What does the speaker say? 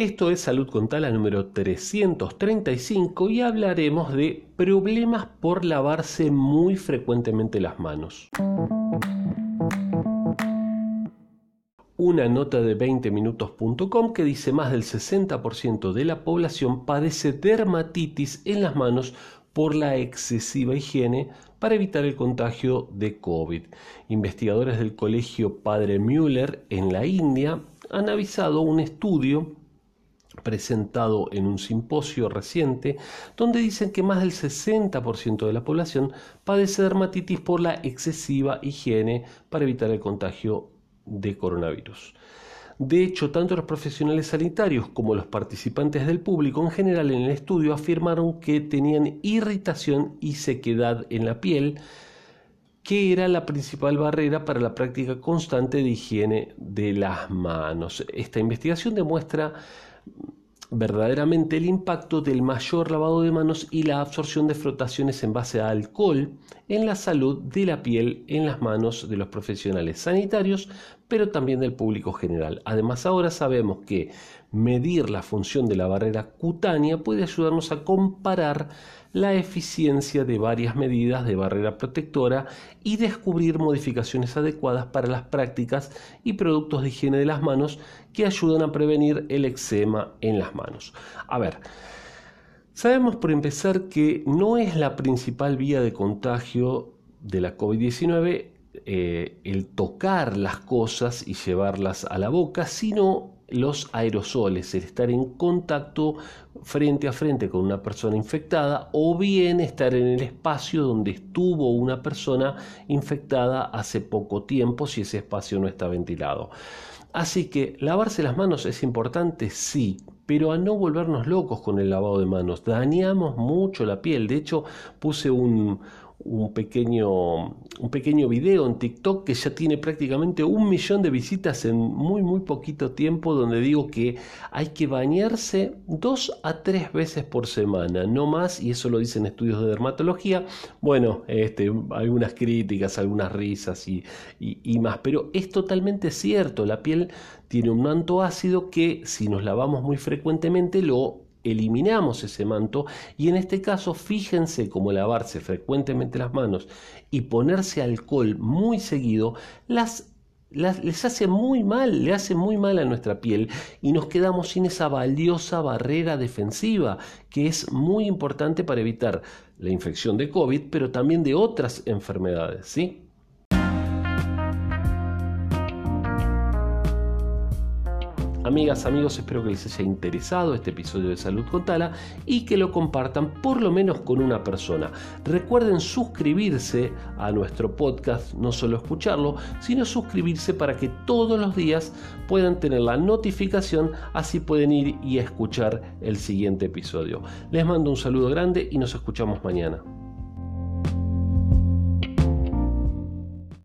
Esto es Salud con Tala número 335 y hablaremos de problemas por lavarse muy frecuentemente las manos. Una nota de 20minutos.com que dice más del 60% de la población padece dermatitis en las manos por la excesiva higiene para evitar el contagio de COVID. Investigadores del Colegio Padre Müller en la India han avisado un estudio presentado en un simposio reciente donde dicen que más del 60% de la población padece dermatitis por la excesiva higiene para evitar el contagio de coronavirus. De hecho, tanto los profesionales sanitarios como los participantes del público en general en el estudio afirmaron que tenían irritación y sequedad en la piel, que era la principal barrera para la práctica constante de higiene de las manos. Esta investigación demuestra verdaderamente el impacto del mayor lavado de manos y la absorción de frotaciones en base a alcohol en la salud de la piel en las manos de los profesionales sanitarios, pero también del público general. Además, ahora sabemos que medir la función de la barrera cutánea puede ayudarnos a comparar la eficiencia de varias medidas de barrera protectora y descubrir modificaciones adecuadas para las prácticas y productos de higiene de las manos que ayudan a prevenir el eczema en las manos. A ver, sabemos por empezar que no es la principal vía de contagio de la COVID-19 eh, el tocar las cosas y llevarlas a la boca, sino los aerosoles, el estar en contacto frente a frente con una persona infectada o bien estar en el espacio donde estuvo una persona infectada hace poco tiempo si ese espacio no está ventilado. Así que lavarse las manos es importante, sí, pero a no volvernos locos con el lavado de manos. Dañamos mucho la piel. De hecho, puse un, un pequeño, un pequeño video en TikTok que ya tiene prácticamente un millón de visitas en muy muy poquito tiempo donde digo que hay que bañarse dos a tres veces por semana, no más, y eso lo dicen estudios de dermatología. Bueno, este, algunas críticas, algunas risas y, y más, pero es totalmente cierto, la piel tiene un manto ácido que si nos lavamos muy frecuentemente lo eliminamos ese manto y en este caso fíjense cómo lavarse frecuentemente las manos y ponerse alcohol muy seguido las, les hace muy mal, le hace muy mal a nuestra piel y nos quedamos sin esa valiosa barrera defensiva que es muy importante para evitar la infección de COVID, pero también de otras enfermedades, ¿sí? Amigas, amigos, espero que les haya interesado este episodio de Salud con Tala y que lo compartan por lo menos con una persona. Recuerden suscribirse a nuestro podcast, no solo escucharlo, sino suscribirse para que todos los días puedan tener la notificación, así pueden ir y escuchar el siguiente episodio. Les mando un saludo grande y nos escuchamos mañana.